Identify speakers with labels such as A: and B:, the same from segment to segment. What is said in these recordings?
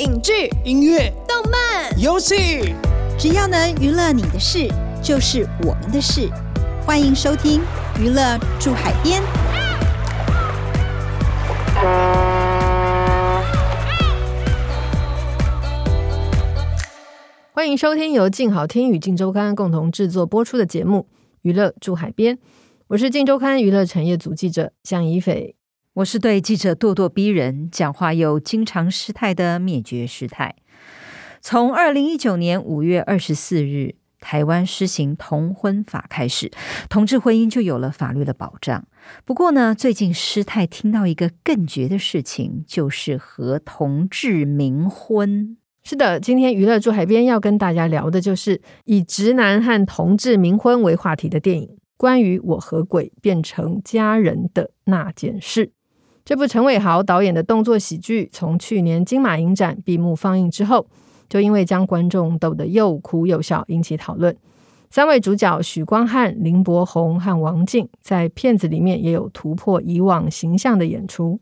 A: 影剧、
B: 音乐、
A: 动漫、
B: 游戏，
C: 只要能娱乐你的事，就是我们的事。欢迎收听《娱乐住海边》。
D: 欢迎收听由静好听与静周刊共同制作播出的节目《娱乐住海边》，我是静周刊娱乐产业组记者向怡斐。
E: 我是对记者咄咄逼人、讲话又经常失态的灭绝师太。从二零一九年五月二十四日台湾施行同婚法开始，同志婚姻就有了法律的保障。不过呢，最近师太听到一个更绝的事情，就是和同志冥婚。
D: 是的，今天娱乐住海边要跟大家聊的就是以直男和同志冥婚为话题的电影，关于我和鬼变成家人的那件事。这部陈伟豪导演的动作喜剧，从去年金马影展闭幕放映之后，就因为将观众逗得又哭又笑，引起讨论。三位主角许光汉、林柏宏和王静，在片子里面也有突破以往形象的演出。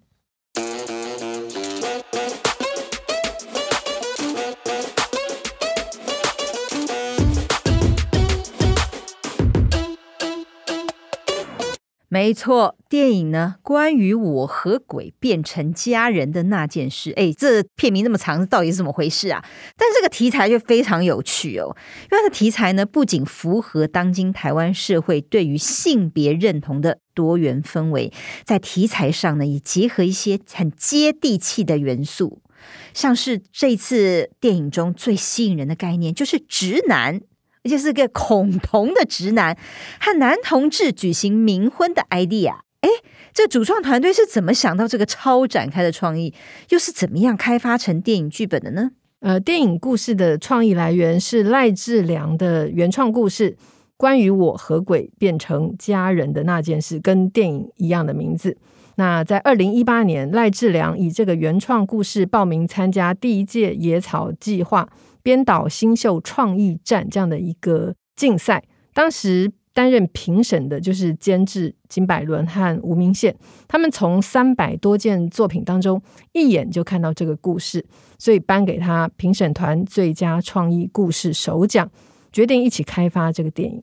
E: 没错，电影呢，关于我和鬼变成家人的那件事。哎，这片名那么长，到底是怎么回事啊？但这个题材就非常有趣哦，因为它的题材呢，不仅符合当今台湾社会对于性别认同的多元氛围，在题材上呢，也结合一些很接地气的元素，像是这次电影中最吸引人的概念，就是直男。就是个恐同的直男和男同志举行冥婚的 idea，哎，这主创团队是怎么想到这个超展开的创意，又是怎么样开发成电影剧本的呢？
D: 呃，电影故事的创意来源是赖志良的原创故事，关于我和鬼变成家人的那件事，跟电影一样的名字。那在二零一八年，赖志良以这个原创故事报名参加第一届野草计划。编导新秀创意战这样的一个竞赛，当时担任评审的就是监制金百伦和吴明宪，他们从三百多件作品当中一眼就看到这个故事，所以颁给他评审团最佳创意故事首奖，决定一起开发这个电影。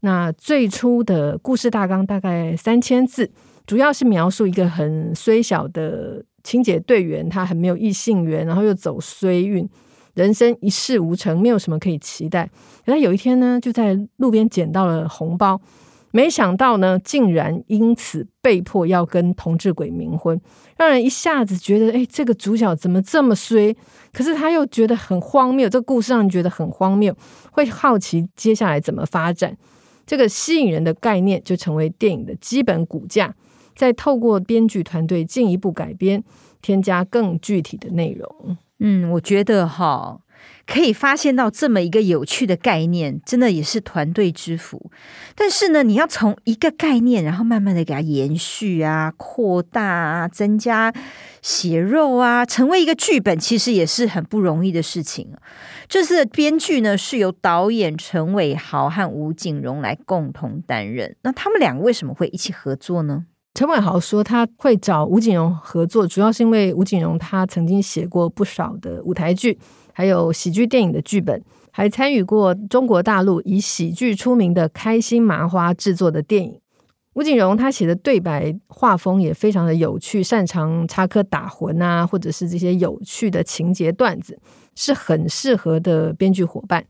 D: 那最初的故事大纲大概三千字，主要是描述一个很衰小的清洁队员，他很没有异性缘，然后又走衰运。人生一事无成，没有什么可以期待。可他有一天呢，就在路边捡到了红包，没想到呢，竟然因此被迫要跟同志鬼冥婚，让人一下子觉得，哎，这个主角怎么这么衰？可是他又觉得很荒谬，这个故事让人觉得很荒谬，会好奇接下来怎么发展。这个吸引人的概念就成为电影的基本骨架，再透过编剧团队进一步改编，添加更具体的内容。
E: 嗯，我觉得哈，可以发现到这么一个有趣的概念，真的也是团队之福。但是呢，你要从一个概念，然后慢慢的给它延续啊、扩大啊、增加血肉啊，成为一个剧本，其实也是很不容易的事情。这次的编剧呢，是由导演陈伟豪和吴景荣来共同担任。那他们两个为什么会一起合作呢？
D: 陈伟豪说他会找吴景荣合作，主要是因为吴景荣他曾经写过不少的舞台剧，还有喜剧电影的剧本，还参与过中国大陆以喜剧出名的开心麻花制作的电影。吴景荣他写的对白画风也非常的有趣，擅长插科打诨啊，或者是这些有趣的情节段子，是很适合的编剧伙伴。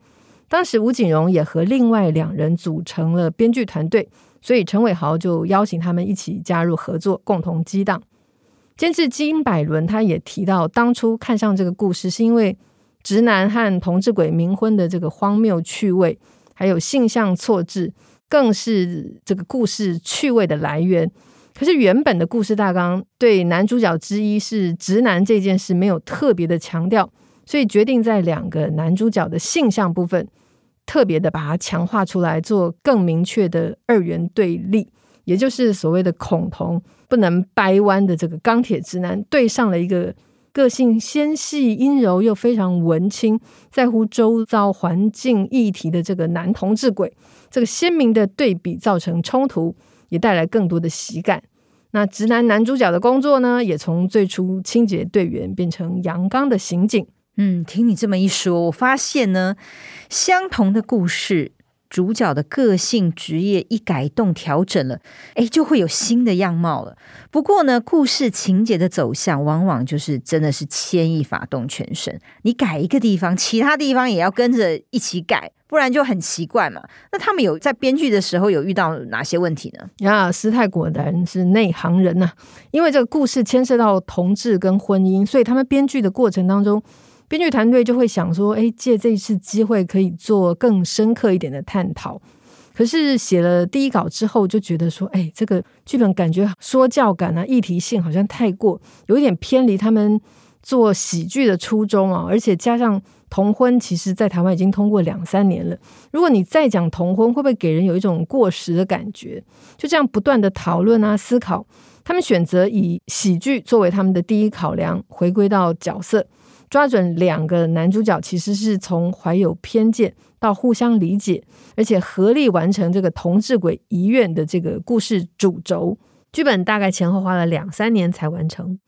D: 当时吴景荣也和另外两人组成了编剧团队。所以陈伟豪就邀请他们一起加入合作，共同激荡。监制金百伦他也提到，当初看上这个故事，是因为直男和同志鬼冥婚的这个荒谬趣味，还有性向错置，更是这个故事趣味的来源。可是原本的故事大纲对男主角之一是直男这件事没有特别的强调，所以决定在两个男主角的性向部分。特别的把它强化出来，做更明确的二元对立，也就是所谓的恐同不能掰弯的这个钢铁直男，对上了一个个性纤细阴柔又非常文青，在乎周遭环境议题的这个男同志鬼，这个鲜明的对比造成冲突，也带来更多的喜感。那直男男主角的工作呢，也从最初清洁队员变成阳刚的刑警，
E: 嗯，听你这么一说，我发现呢，相同的故事。主角的个性、职业一改动、调整了，哎，就会有新的样貌了。不过呢，故事情节的走向往往就是真的是牵一发动全身。你改一个地方，其他地方也要跟着一起改，不然就很奇怪嘛。那他们有在编剧的时候有遇到哪些问题呢？
D: 呀，师太果然是内行人呐、因为这个故事牵涉到同志跟婚姻，所以他们编剧的过程当中。编剧团队就会想说：“哎，借这一次机会可以做更深刻一点的探讨。”可是写了第一稿之后，就觉得说：“哎，这个剧本感觉说教感啊，议题性好像太过，有一点偏离他们做喜剧的初衷啊。而且加上同婚，其实在台湾已经通过两三年了。如果你再讲同婚，会不会给人有一种过时的感觉？就这样不断的讨论啊，思考，他们选择以喜剧作为他们的第一考量，回归到角色。”抓准两个男主角，其实是从怀有偏见到互相理解，而且合力完成这个同志鬼遗愿的这个故事主轴。剧本大概前后花了两三年才完成。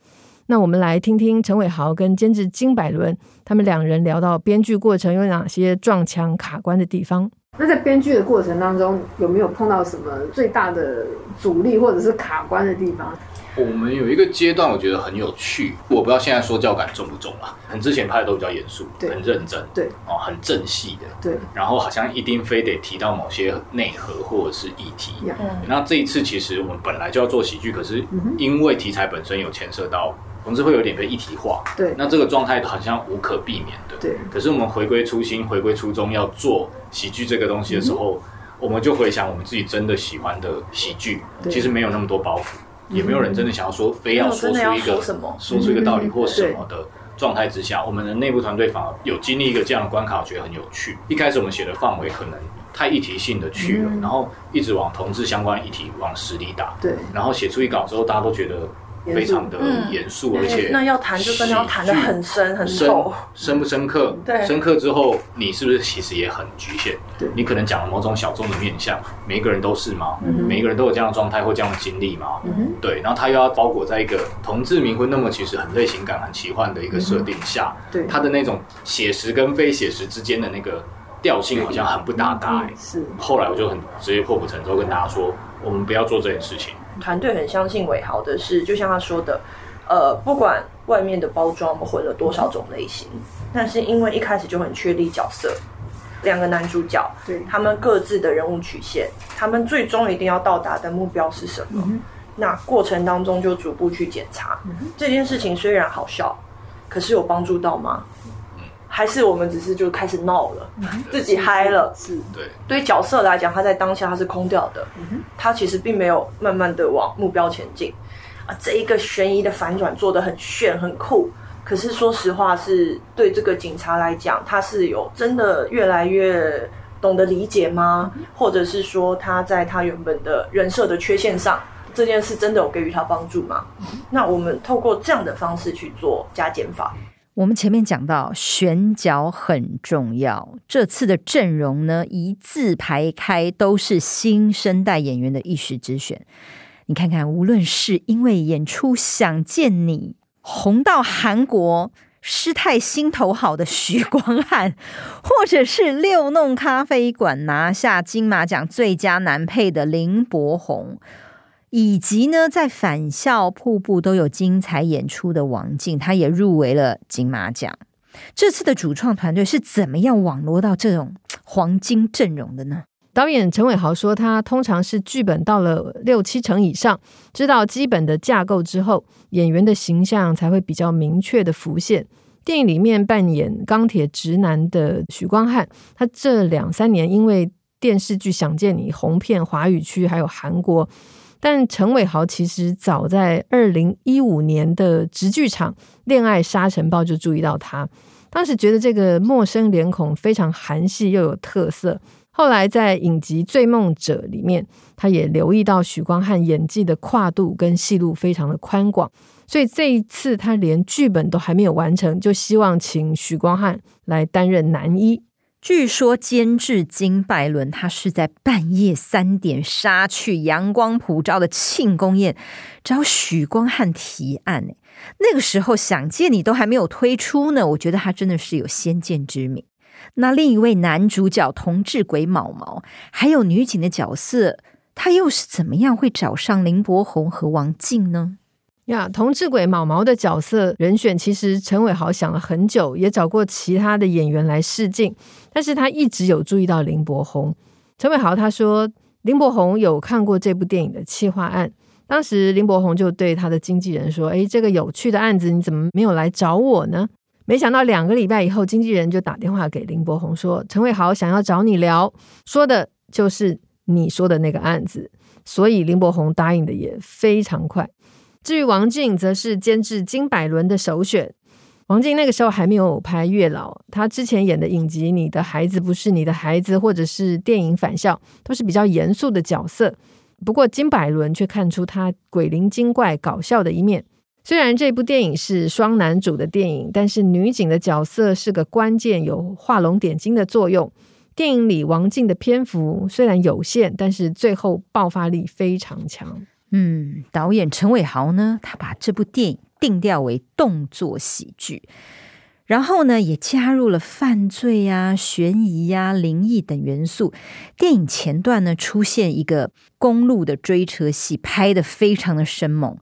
D: 那我们来听听陈伟豪跟监制金百伦他们两人聊到编剧过程有哪些撞墙卡关的地方。
A: 那在编剧的过程当中，有没有碰到什么最大的阻力或者是卡关的地方？
B: 我们有一个阶段，我觉得很有趣。我不知道现在说教感重不重啊？很之前拍的都比较严肃，很认真，
A: 对
B: 哦，很正戏的，
A: 对。
B: 然后好像一定非得提到某些内核或者是议题。
A: 嗯。
B: 那这一次其实我们本来就要做喜剧，可是因为题材本身有牵涉到同志会有点被议题化，
A: 对。
B: 那这个状态好像无可避免的，
A: 对。
B: 可是我们回归初心，回归初衷，要做喜剧这个东西的时候，我们就回想我们自己真的喜欢的喜剧，其实没有那么多包袱。也没有人真的想要说，非要说出一个说，说出一个道理或什么的状态之下，我们的内部团队反而有经历一个这样的关卡，我觉得很有趣。一开始我们写的范围可能太议题性的去了，然后一直往同志相关议题往死里打，
A: 对，
B: 然后写出一稿之后，大家都觉得。非常的严肃，而且
F: 那要谈就真的要谈的很深很
B: 深，深不深刻？
F: 对，
B: 深刻之后，你是不是其实也很局限？
A: 对，
B: 你可能讲了某种小众的面相，每一个人都是吗？嗯，每一个人都有这样的状态或这样的经历吗？嗯，对，然后他又要包裹在一个同志冥婚那么其实很类型感、很奇幻的一个设定下，对，他的那种写实跟非写实之间的那个调性好像很不搭嘎。
A: 是，
B: 后来我就很直接破釜沉舟跟大家说，我们不要做这件事情。
F: 团队很相信伟豪的是，就像他说的，呃，不管外面的包装我们混了多少种类型，但是因为一开始就很确立角色，两个男主角，对，他们各自的人物曲线，他们最终一定要到达的目标是什么？嗯、那过程当中就逐步去检查、嗯，这件事情虽然好笑，可是有帮助到吗？还是我们只是就开始闹了，自己嗨了。
A: 是，对。
F: 对角色来讲，他在当下他是空掉的，他其实并没有慢慢的往目标前进。啊，这一个悬疑的反转做的很炫很酷，可是说实话，是对这个警察来讲，他是有真的越来越懂得理解吗？或者是说他在他原本的人设的缺陷上，这件事真的有给予他帮助吗？那我们透过这样的方式去做加减法。
E: 我们前面讲到选角很重要，这次的阵容呢，一字排开，都是新生代演员的一时之选。你看看，无论是因为演出《想见你》红到韩国，师太心头好的许光汉，或者是六弄咖啡馆拿下金马奖最佳男配的林柏宏。以及呢，在返校瀑布都有精彩演出的王静，他也入围了金马奖。这次的主创团队是怎么样网罗到这种黄金阵容的呢？
D: 导演陈伟豪说，他通常是剧本到了六七成以上，知道基本的架构之后，演员的形象才会比较明确的浮现。电影里面扮演钢铁直男的许光汉，他这两三年因为电视剧《想见你》红遍华语区，还有韩国。但陈伟豪其实早在二零一五年的直剧场《恋爱沙尘暴》就注意到他，当时觉得这个陌生脸孔非常韩系又有特色。后来在影集《醉梦者》里面，他也留意到许光汉演技的跨度跟戏路非常的宽广，所以这一次他连剧本都还没有完成，就希望请许光汉来担任男一。
E: 据说监制金拜伦，他是在半夜三点杀去阳光普照的庆功宴，找许光汉提案。那个时候想见你都还没有推出呢，我觉得他真的是有先见之明。那另一位男主角同志鬼毛毛，还有女警的角色，他又是怎么样会找上林柏宏和王静呢？
D: 呀，同志鬼毛毛的角色人选，其实陈伟豪想了很久，也找过其他的演员来试镜，但是他一直有注意到林柏宏。陈伟豪他说，林柏宏有看过这部电影的企划案，当时林柏宏就对他的经纪人说：“诶，这个有趣的案子，你怎么没有来找我呢？”没想到两个礼拜以后，经纪人就打电话给林柏宏说：“陈伟豪想要找你聊，说的就是你说的那个案子。”所以林柏宏答应的也非常快。至于王静，则是监制金百伦的首选。王静那个时候还没有拍《月老》，他之前演的影集《你的孩子不是你的孩子》，或者是电影《返校》，都是比较严肃的角色。不过金百伦却看出他鬼灵精怪、搞笑的一面。虽然这部电影是双男主的电影，但是女警的角色是个关键，有画龙点睛的作用。电影里王静的篇幅虽然有限，但是最后爆发力非常强。
E: 嗯，导演陈伟豪呢，他把这部电影定调为动作喜剧，然后呢，也加入了犯罪呀、悬疑呀、灵异等元素。电影前段呢，出现一个公路的追车戏，拍的非常的生猛，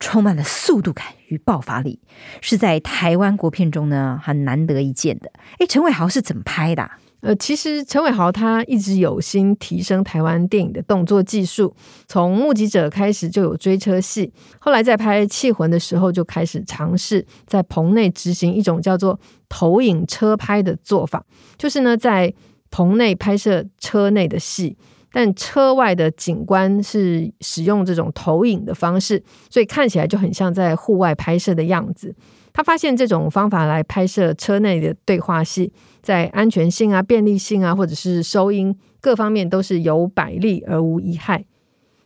E: 充满了速度感与爆发力，是在台湾国片中呢很难得一见的。诶，陈伟豪是怎么拍的、啊？
D: 呃，其实陈伟豪他一直有心提升台湾电影的动作技术，从《目击者》开始就有追车戏，后来在拍《气魂》的时候就开始尝试在棚内执行一种叫做投影车拍的做法，就是呢在棚内拍摄车内的戏，但车外的景观是使用这种投影的方式，所以看起来就很像在户外拍摄的样子。他发现这种方法来拍摄车内的对话戏，在安全性啊、便利性啊，或者是收音各方面都是有百利而无一害。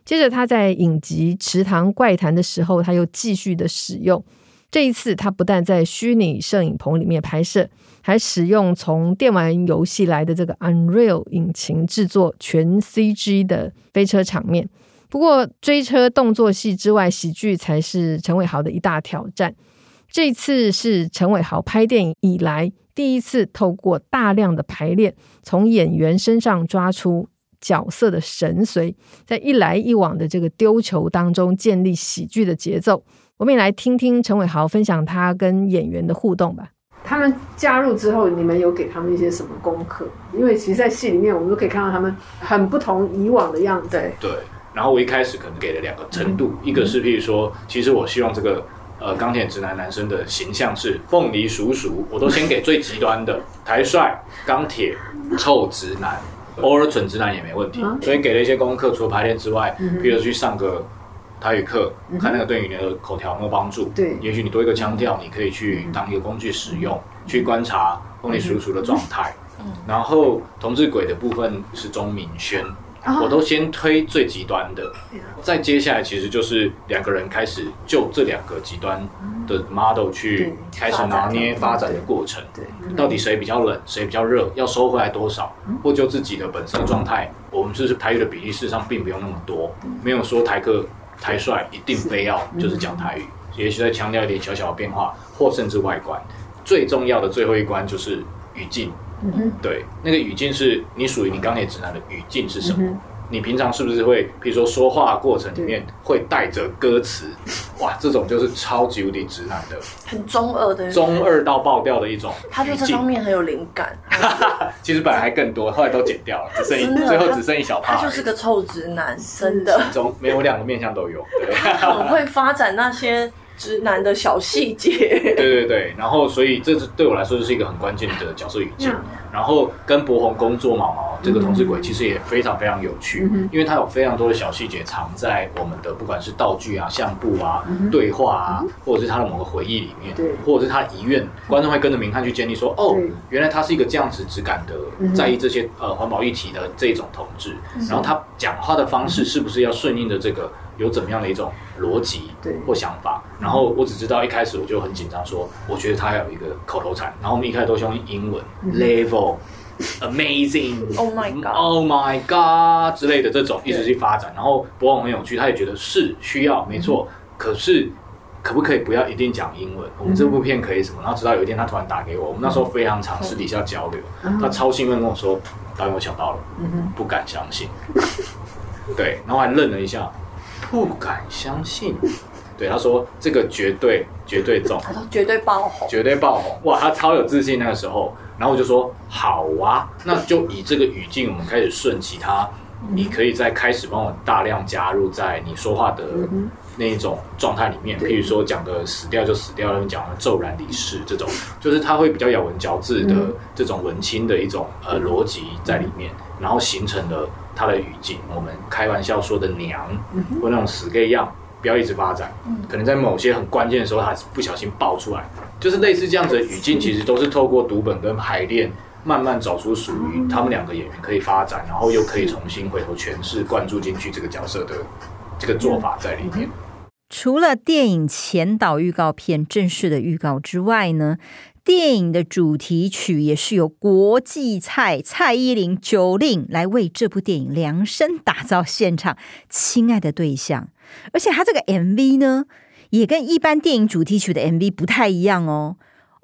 D: 接着他在影集《池塘怪谈》的时候，他又继续的使用。这一次他不但在虚拟摄影棚里面拍摄，还使用从电玩游戏来的这个 Unreal 引擎制作全 CG 的飞车场面。不过追车动作戏之外，喜剧才是陈伟豪的一大挑战。这次是陈伟豪拍电影以来第一次透过大量的排练，从演员身上抓出角色的神髓，在一来一往的这个丢球当中建立喜剧的节奏。我们也来听听陈伟豪分享他跟演员的互动吧。
A: 他们加入之后，你们有给他们一些什么功课？因为其实，在戏里面我们都可以看到他们很不同以往的样子。
B: 对对。然后我一开始可能给了两个程度，嗯、一个是譬如说，其实我希望这个。呃，钢铁直男男生的形象是凤梨叔叔，我都先给最极端的台帅、钢铁、臭直男，偶尔蠢直男也没问题。所以给了一些功课，除了排练之外，比如去上个台语课，看那个对你的口条有没有帮助。对，也许你多一个腔调，你可以去当一个工具使用，去观察凤梨叔叔的状态。然后同志鬼的部分是钟明轩。我都先推最极端的，再接下来其实就是两个人开始就这两个极端的 model 去开始拿捏发展的过程。对，到底谁比较冷，谁比较热，要收回来多少，或就自己的本身状态，我们就是台语的比例事实上并不用那么多，没有说台客台帅一定非要就是讲台语，也许再强调一点小小的变化，或甚至外观。最重要的最后一关就是语境。嗯哼，对，那个语境是你属于你钢铁直男的语境是什么？嗯、你平常是不是会，比如说说话过程里面会带着歌词？哇，这种就是超级无敌直男的，
F: 很中二的，
B: 中二到爆掉的一种。
F: 他对这方面很有灵感。
B: 其实本来还更多，后来都剪掉了，只剩一最后只剩一小趴。
F: 他就是个臭直男，真的。
B: 其中没有两个面相都有，对
F: 他很会发展那些。直男的小细节，对
B: 对对，然后所以这是对我来说就是一个很关键的角色语境。然后跟柏宏工作毛毛这个同志鬼其实也非常非常有趣，因为他有非常多的小细节藏在我们的不管是道具啊、相簿啊、对话啊，或者是他的某个回忆里面，或者是他遗愿，观众会跟着明翰去建立说，哦，原来他是一个这样子质感的，在意这些呃环保议题的这种同志，然后他讲话的方式是不是要顺应着这个？有怎么样的一种逻辑或想法，然后我只知道一开始我就很紧张，说我觉得他有一个口头禅，然后我们一开始都是用英文，level amazing，oh my god，oh my god 之类的这种一直去发展，然后柏宏很有趣，他也觉得是需要没错，可是可不可以不要一定讲英文？我们这部片可以什么？然后直到有一天他突然打给我，我们那时候非常常私底下交流，他超兴奋跟我说：“导演，我想到了。”不敢相信。对，然后还愣了一下，不敢相信。对，他说：“这个绝对绝对中。”
F: 他说：“绝对爆红，
B: 绝对爆红。”哇，他超有自信那个时候。然后我就说：“好啊，那就以这个语境，我们开始顺其他。你可以再开始帮我大量加入在你说话的。”那一种状态里面，譬如说讲的死掉就死掉，讲的骤然离世这种，就是他会比较咬文嚼字的这种文青的一种呃逻辑在里面，然后形成了他的语境。我们开玩笑说的娘，或那种死 gay 样，不要一直发展，可能在某些很关键的时候，他不小心爆出来，就是类似这样子的语境，其实都是透过读本跟排练，慢慢找出属于他们两个演员可以发展，然后又可以重新回头诠释、灌注进去这个角色的这个做法在里面。
E: 除了电影前导预告片正式的预告之外呢，电影的主题曲也是由国际蔡蔡依林 Jolin 来为这部电影量身打造现场。亲爱的对象，而且他这个 MV 呢，也跟一般电影主题曲的 MV 不太一样哦。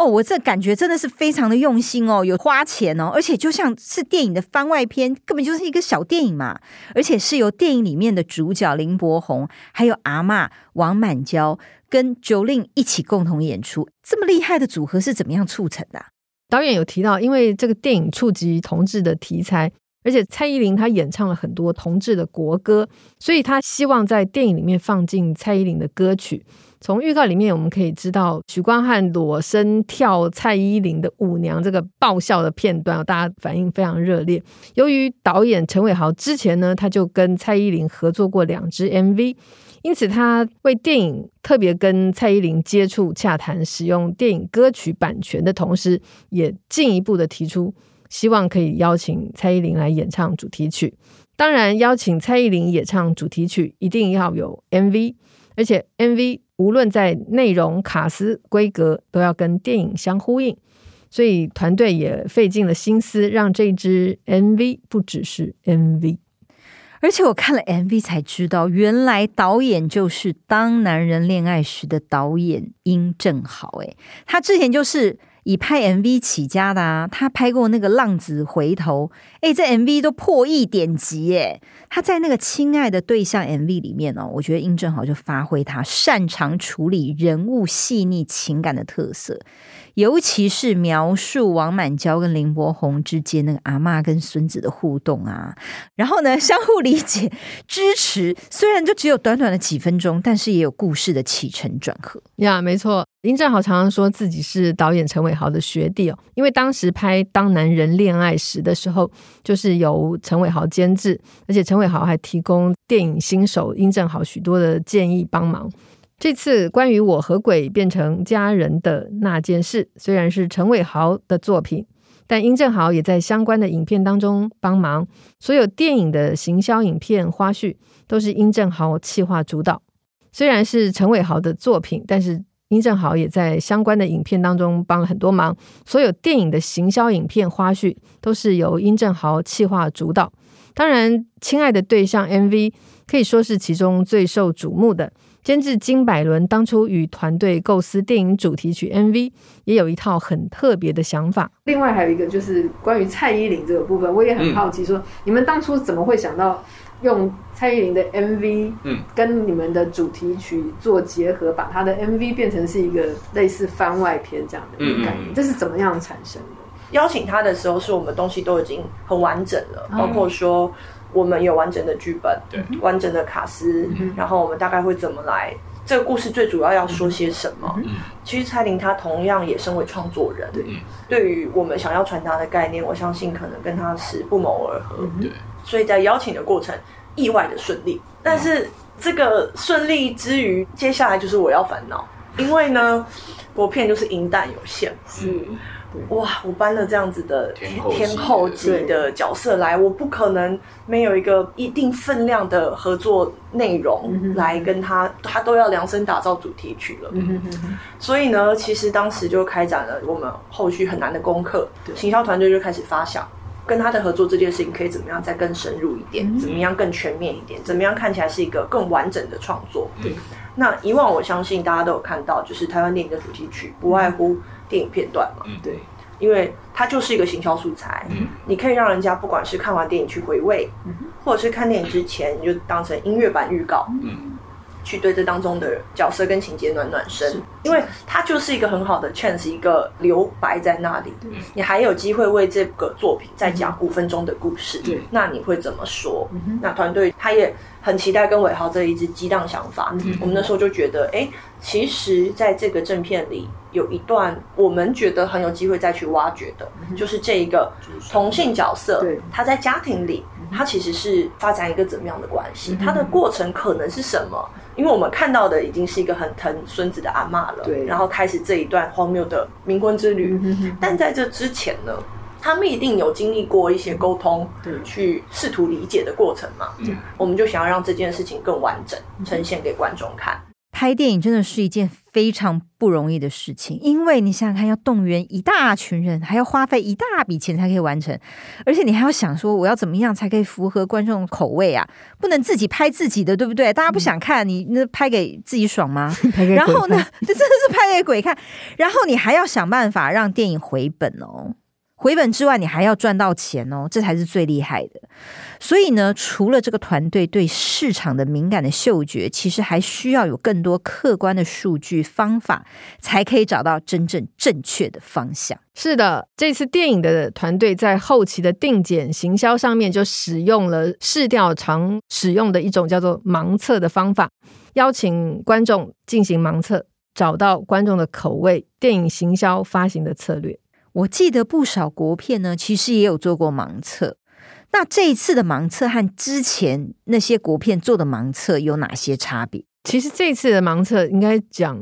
E: 我这感觉真的是非常的用心哦，有花钱哦，而且就像是电影的番外篇，根本就是一个小电影嘛。而且是由电影里面的主角林柏宏，还有阿嬷王满娇跟 Jolin 一起共同演出，这么厉害的组合是怎么样促成的啊？
D: 导演有提到，因为这个电影触及同志的题材，而且蔡依林她演唱了很多同志的国歌，所以她希望在电影里面放进蔡依林的歌曲。从预告里面我们可以知道，许光汉裸身跳蔡依林的舞娘这个爆笑的片段，大家反应非常热烈。由于导演陈伟豪之前呢，他就跟蔡依林合作过两支 MV，因此他为电影特别跟蔡依林接触洽谈使用电影歌曲版权的同时，也进一步的提出希望可以邀请蔡依林来演唱主题曲。当然，邀请蔡依林演唱主题曲一定要有 MV，而且 MV。无论在内容、卡司、规格，都要跟电影相呼应，所以团队也费尽了心思，让这支 MV 不只是 MV。
E: 而且我看了 MV 才知道，原来导演就是《当男人恋爱时》的导演殷正豪。诶，他之前就是。以拍 MV 起家的啊，他拍过那个《浪子回头》，哎，这 MV 都破亿点击耶！他在那个《亲爱的对象》MV 里面哦，我觉得殷正豪就发挥他擅长处理人物细腻情感的特色。尤其是描述王满娇跟林柏宏之间那个阿嬷跟孙子的互动啊，然后呢，相互理解、支持，虽然就只有短短的几分钟，但是也有故事的起承转合
D: 呀。没错，殷正豪常常说自己是导演陈伟豪的学弟哦，因为当时拍《当男人恋爱时》的时候，就是由陈伟豪监制，而且陈伟豪还提供电影新手殷正豪许多的建议帮忙。这次关于我和鬼变成家人的那件事，虽然是陈伟豪的作品，但殷正豪也在相关的影片当中帮忙。所有电影的行销影片花絮都是殷正豪企划主导。虽然是陈伟豪的作品，但是殷正豪也在相关的影片当中帮了很多忙。所有电影的行销影片花絮都是由殷正豪企划主导。当然，亲爱的对象 MV 可以说是其中最受瞩目的。监制金百伦当初与团队构思电影主题曲 MV，也有一套很特别的想法。
A: 另外还有一个就是关于蔡依林这个部分，我也很好奇说，说、嗯、你们当初怎么会想到用蔡依林的 MV，嗯，跟你们的主题曲做结合，把她的 MV 变成是一个类似番外篇这样的一个概念？嗯嗯，这是怎么样产生的？
F: 邀请他的时候，是我们东西都已经很完整了，包括说。我们有完整的剧本，对，完整的卡司，嗯，然后我们大概会怎么来？这个故事最主要要说些什么？嗯，其实蔡琳她同样也身为创作人，对，对于我们想要传达的概念，我相信可能跟她是不谋而合，对，所以在邀请的过程意外的顺利，但是这个顺利之余，接下来就是我要烦恼，因为呢，国片就是银弹有限，是。哇！我搬了这样子的天后级的角色来，我不可能没有一个一定分量的合作内容来跟他，他都要量身打造主题曲了。所以呢，其实当时就开展了我们后续很难的功课，行销团队就开始发想，跟他的合作这件事情可以怎么样再更深入一点，怎么样更全面一点，怎么样看起来是一个更完整的创作。对，那以往我相信大家都有看到，就是台湾电影的主题曲不外乎电影片段嘛。对，因为它就是一个行销素材，你可以让人家不管是看完电影去回味，或者是看电影之前你就当成音乐版预告。去对这当中的角色跟情节暖暖身，因为它就是一个很好的 chance，一个留白在那里，你还有机会为这个作品再讲五分钟的故事。对，那你会怎么说？那团队他也很期待跟伟豪这一支激荡想法。我们那时候就觉得，哎，其实在这个正片里有一段我们觉得很有机会再去挖掘的，就是这一个同性角色，他在家庭里，他其实是发展一个怎么样的关系？他的过程可能是什么？因为我们看到的已经是一个很疼孙子的阿妈了，对，然后开始这一段荒谬的冥婚之旅。但在这之前呢，他们一定有经历过一些沟通，对，去试图理解的过程嘛。嗯，我们就想要让这件事情更完整呈现给观众看。
E: 拍电影真的是一件非常不容易的事情，因为你想想看，要动员一大群人，还要花费一大笔钱才可以完成，而且你还要想说，我要怎么样才可以符合观众口味啊？不能自己拍自己的，对不对？大家不想看，你那拍给自己爽吗？然后呢，这真的是拍给鬼看，然后你还要想办法让电影回本哦。回本之外，你还要赚到钱哦，这才是最厉害的。所以呢，除了这个团队对市场的敏感的嗅觉，其实还需要有更多客观的数据方法，才可以找到真正正确的方向。
D: 是的，这次电影的团队在后期的定检行销上面，就使用了市调常使用的一种叫做盲测的方法，邀请观众进行盲测，找到观众的口味，电影行销发行的策略。
E: 我记得不少国片呢，其实也有做过盲测。那这一次的盲测和之前那些国片做的盲测有哪些差别？
D: 其实这次的盲测应该讲。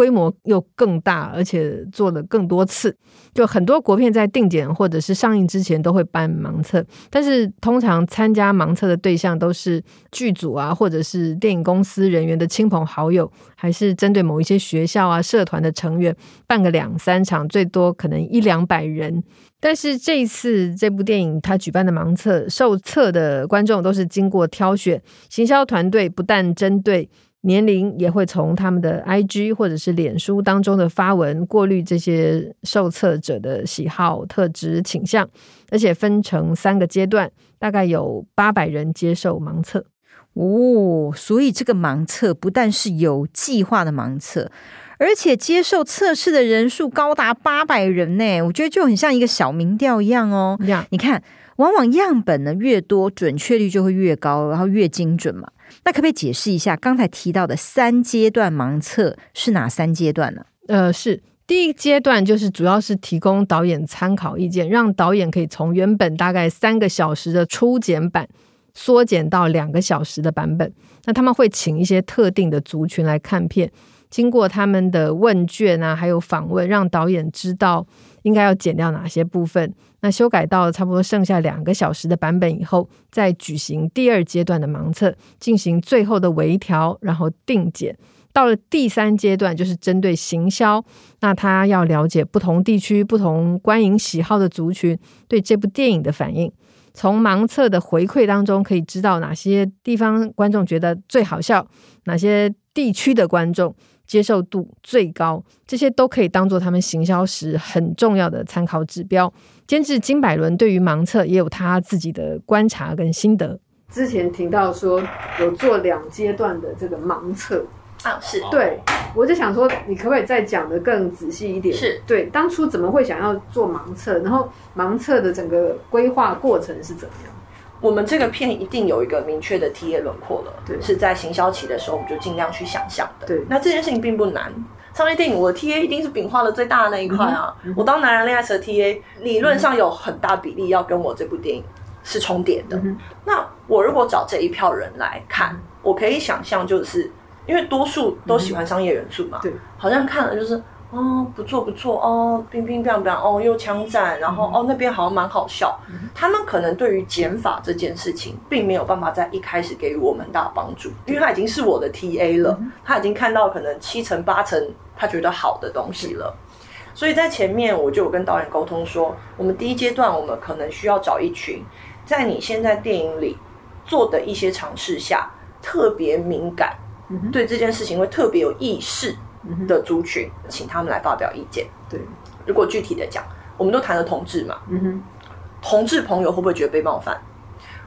D: 规模又更大，而且做了更多次。就很多国片在定检或者是上映之前都会办盲测，但是通常参加盲测的对象都是剧组啊，或者是电影公司人员的亲朋好友，还是针对某一些学校啊、社团的成员，办个两三场，最多可能一两百人。但是这一次这部电影他举办的盲测，受测的观众都是经过挑选，行销团队不但针对。年龄也会从他们的 IG 或者是脸书当中的发文过滤这些受测者的喜好、特质、倾向，而且分成三个阶段，大概有八百人接受盲测。
E: 哦，所以这个盲测不但是有计划的盲测，而且接受测试的人数高达八百人呢。我觉得就很像一个小民调一样哦。
D: 样
E: 你看，往往样本呢越多，准确率就会越高，然后越精准嘛。那可不可以解释一下刚才提到的三阶段盲测是哪三阶段呢？
D: 呃，是第一阶段，就是主要是提供导演参考意见，让导演可以从原本大概三个小时的初剪版缩减到两个小时的版本。那他们会请一些特定的族群来看片，经过他们的问卷啊，还有访问，让导演知道应该要剪掉哪些部分。那修改到差不多剩下两个小时的版本以后，再举行第二阶段的盲测，进行最后的微调，然后定检。到了第三阶段，就是针对行销，那他要了解不同地区、不同观影喜好的族群对这部电影的反应。从盲测的回馈当中，可以知道哪些地方观众觉得最好笑，哪些地区的观众接受度最高，这些都可以当做他们行销时很重要的参考指标。监制金百伦对于盲测也有他自己的观察跟心得。
A: 之前听到说有做两阶段的这个盲测
F: 啊，是
A: 对，我就想说，你可不可以再讲的更仔细一点？
F: 是
A: 对，当初怎么会想要做盲测？然后盲测的整个规划过程是怎么样？
F: 我们这个片一定有一个明确的 TA 轮廓了，对，是在行销期的时候，我们就尽量去想象的。
A: 对，
F: 那这件事情并不难。商业电影，我的 TA 一定是饼画的最大的那一块啊！嗯嗯、我当男人恋爱时的 TA，理论上有很大比例要跟我这部电影是重叠的。嗯、那我如果找这一票人来看，我可以想象，就是因为多数都喜欢商业元素嘛，对，好像看了就是。哦，不错不错哦，冰冰冰冰哦，又枪战，然后哦那边好像蛮好笑。嗯、他们可能对于减法这件事情，并没有办法在一开始给予我们很大帮助，因为他已经是我的 TA 了，嗯、他已经看到可能七成八成他觉得好的东西了。所以在前面我就有跟导演沟通说，我们第一阶段我们可能需要找一群在你现在电影里做的一些尝试下特别敏感，嗯、对这件事情会特别有意识的族群，请他们来发表意见。
A: 对，
F: 如果具体的讲，我们都谈了同志嘛，嗯哼，同志朋友会不会觉得被冒犯？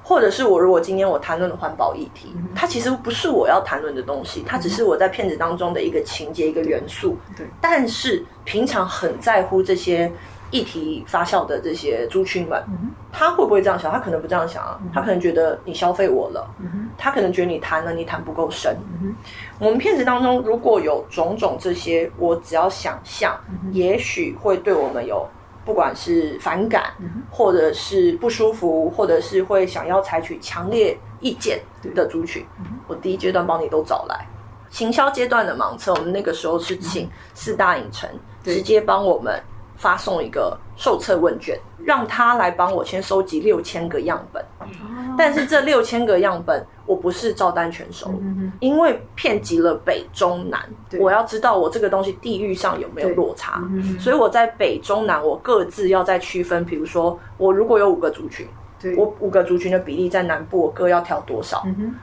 F: 或者是我如果今天我谈论的环保议题，嗯，它其实不是我要谈论的东西，它只是我在片子当中的一个情节，一个元素。对，但是平常很在乎这些议题发酵的这些族群们，嗯，他会不会这样想？他可能不这样想啊，他可能觉得你消费我了，嗯，他可能觉得你谈了你谈不够深，嗯。我们片子当中如果有种种这些，我只要想象，嗯，也许会对我们有。不管是反感，或者是不舒服，或者是会想要采取强烈意见的族群，我第一阶段帮你都找来。行销阶段的盲测，我们那个时候是请四大影城直接帮我们发送一个受测问卷，让他来帮我先收集六千个样本。但是这六千个样本，我不是照单全收，嗯，因为遍及了北中南，我要知道我这个东西地域上有没有落差，所以我在北中南我各自要再区分。比如说，我如果有五个族群，我五个族群的比例在南部，我各要挑多少？嗯、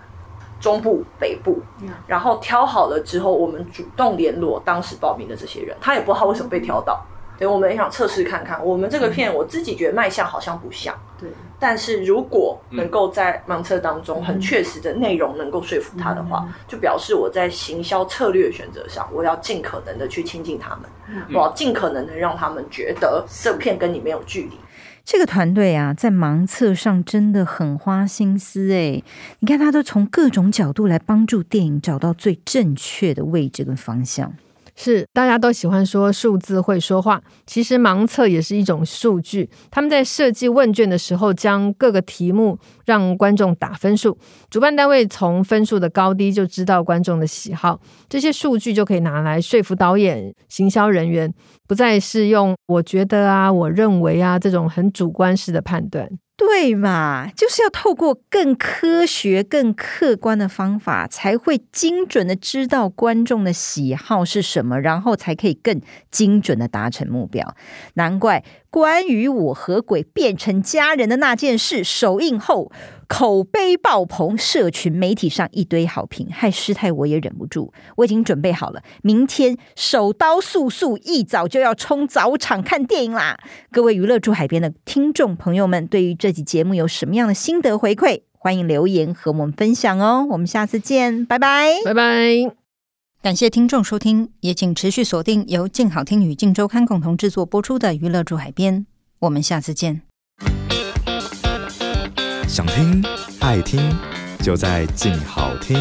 F: 中部、北部，然后挑好了之后，我们主动联络当时报名的这些人，他也不知道为什么被挑到。所以我们也想测试看看，我们这个片，我自己觉得卖相好像不像。对。但是如果能够在盲测当中很确实的内容能够说服他的话，就表示我在行销策略选择上，我要尽可能的去亲近他们，我要尽可能的让他们觉得这片跟你没有距离。
E: 这个团队啊，在盲测上真的很花心思哎，你看他都从各种角度来帮助电影找到最正确的位置跟方向。
D: 是，大家都喜欢说数字会说话，其实盲测也是一种数据。他们在设计问卷的时候，将各个题目让观众打分数，主办单位从分数的高低就知道观众的喜好，这些数据就可以拿来说服导演、行销人员，不再是用我觉得啊、我认为啊这种很主观式的判断。
E: 对嘛，就是要透过更科学、更客观的方法，才会精准的知道观众的喜好是什么，然后才可以更精准的达成目标。难怪。关于我和鬼变成家人的那件事，首映后口碑爆棚，社群媒体上一堆好评，害师太我也忍不住，我已经准备好了，明天手刀速速一早就要冲早场看电影啦！各位娱乐住海边的听众朋友们，对于这集节目有什么样的心得回馈？欢迎留言和我们分享哦！我们下次见，拜拜，
D: 拜拜。
E: 感谢听众收听，也请持续锁定由静好听与静周刊共同制作播出的《娱乐驻海边》，我们下次见。
G: 想听爱听，就在静好听。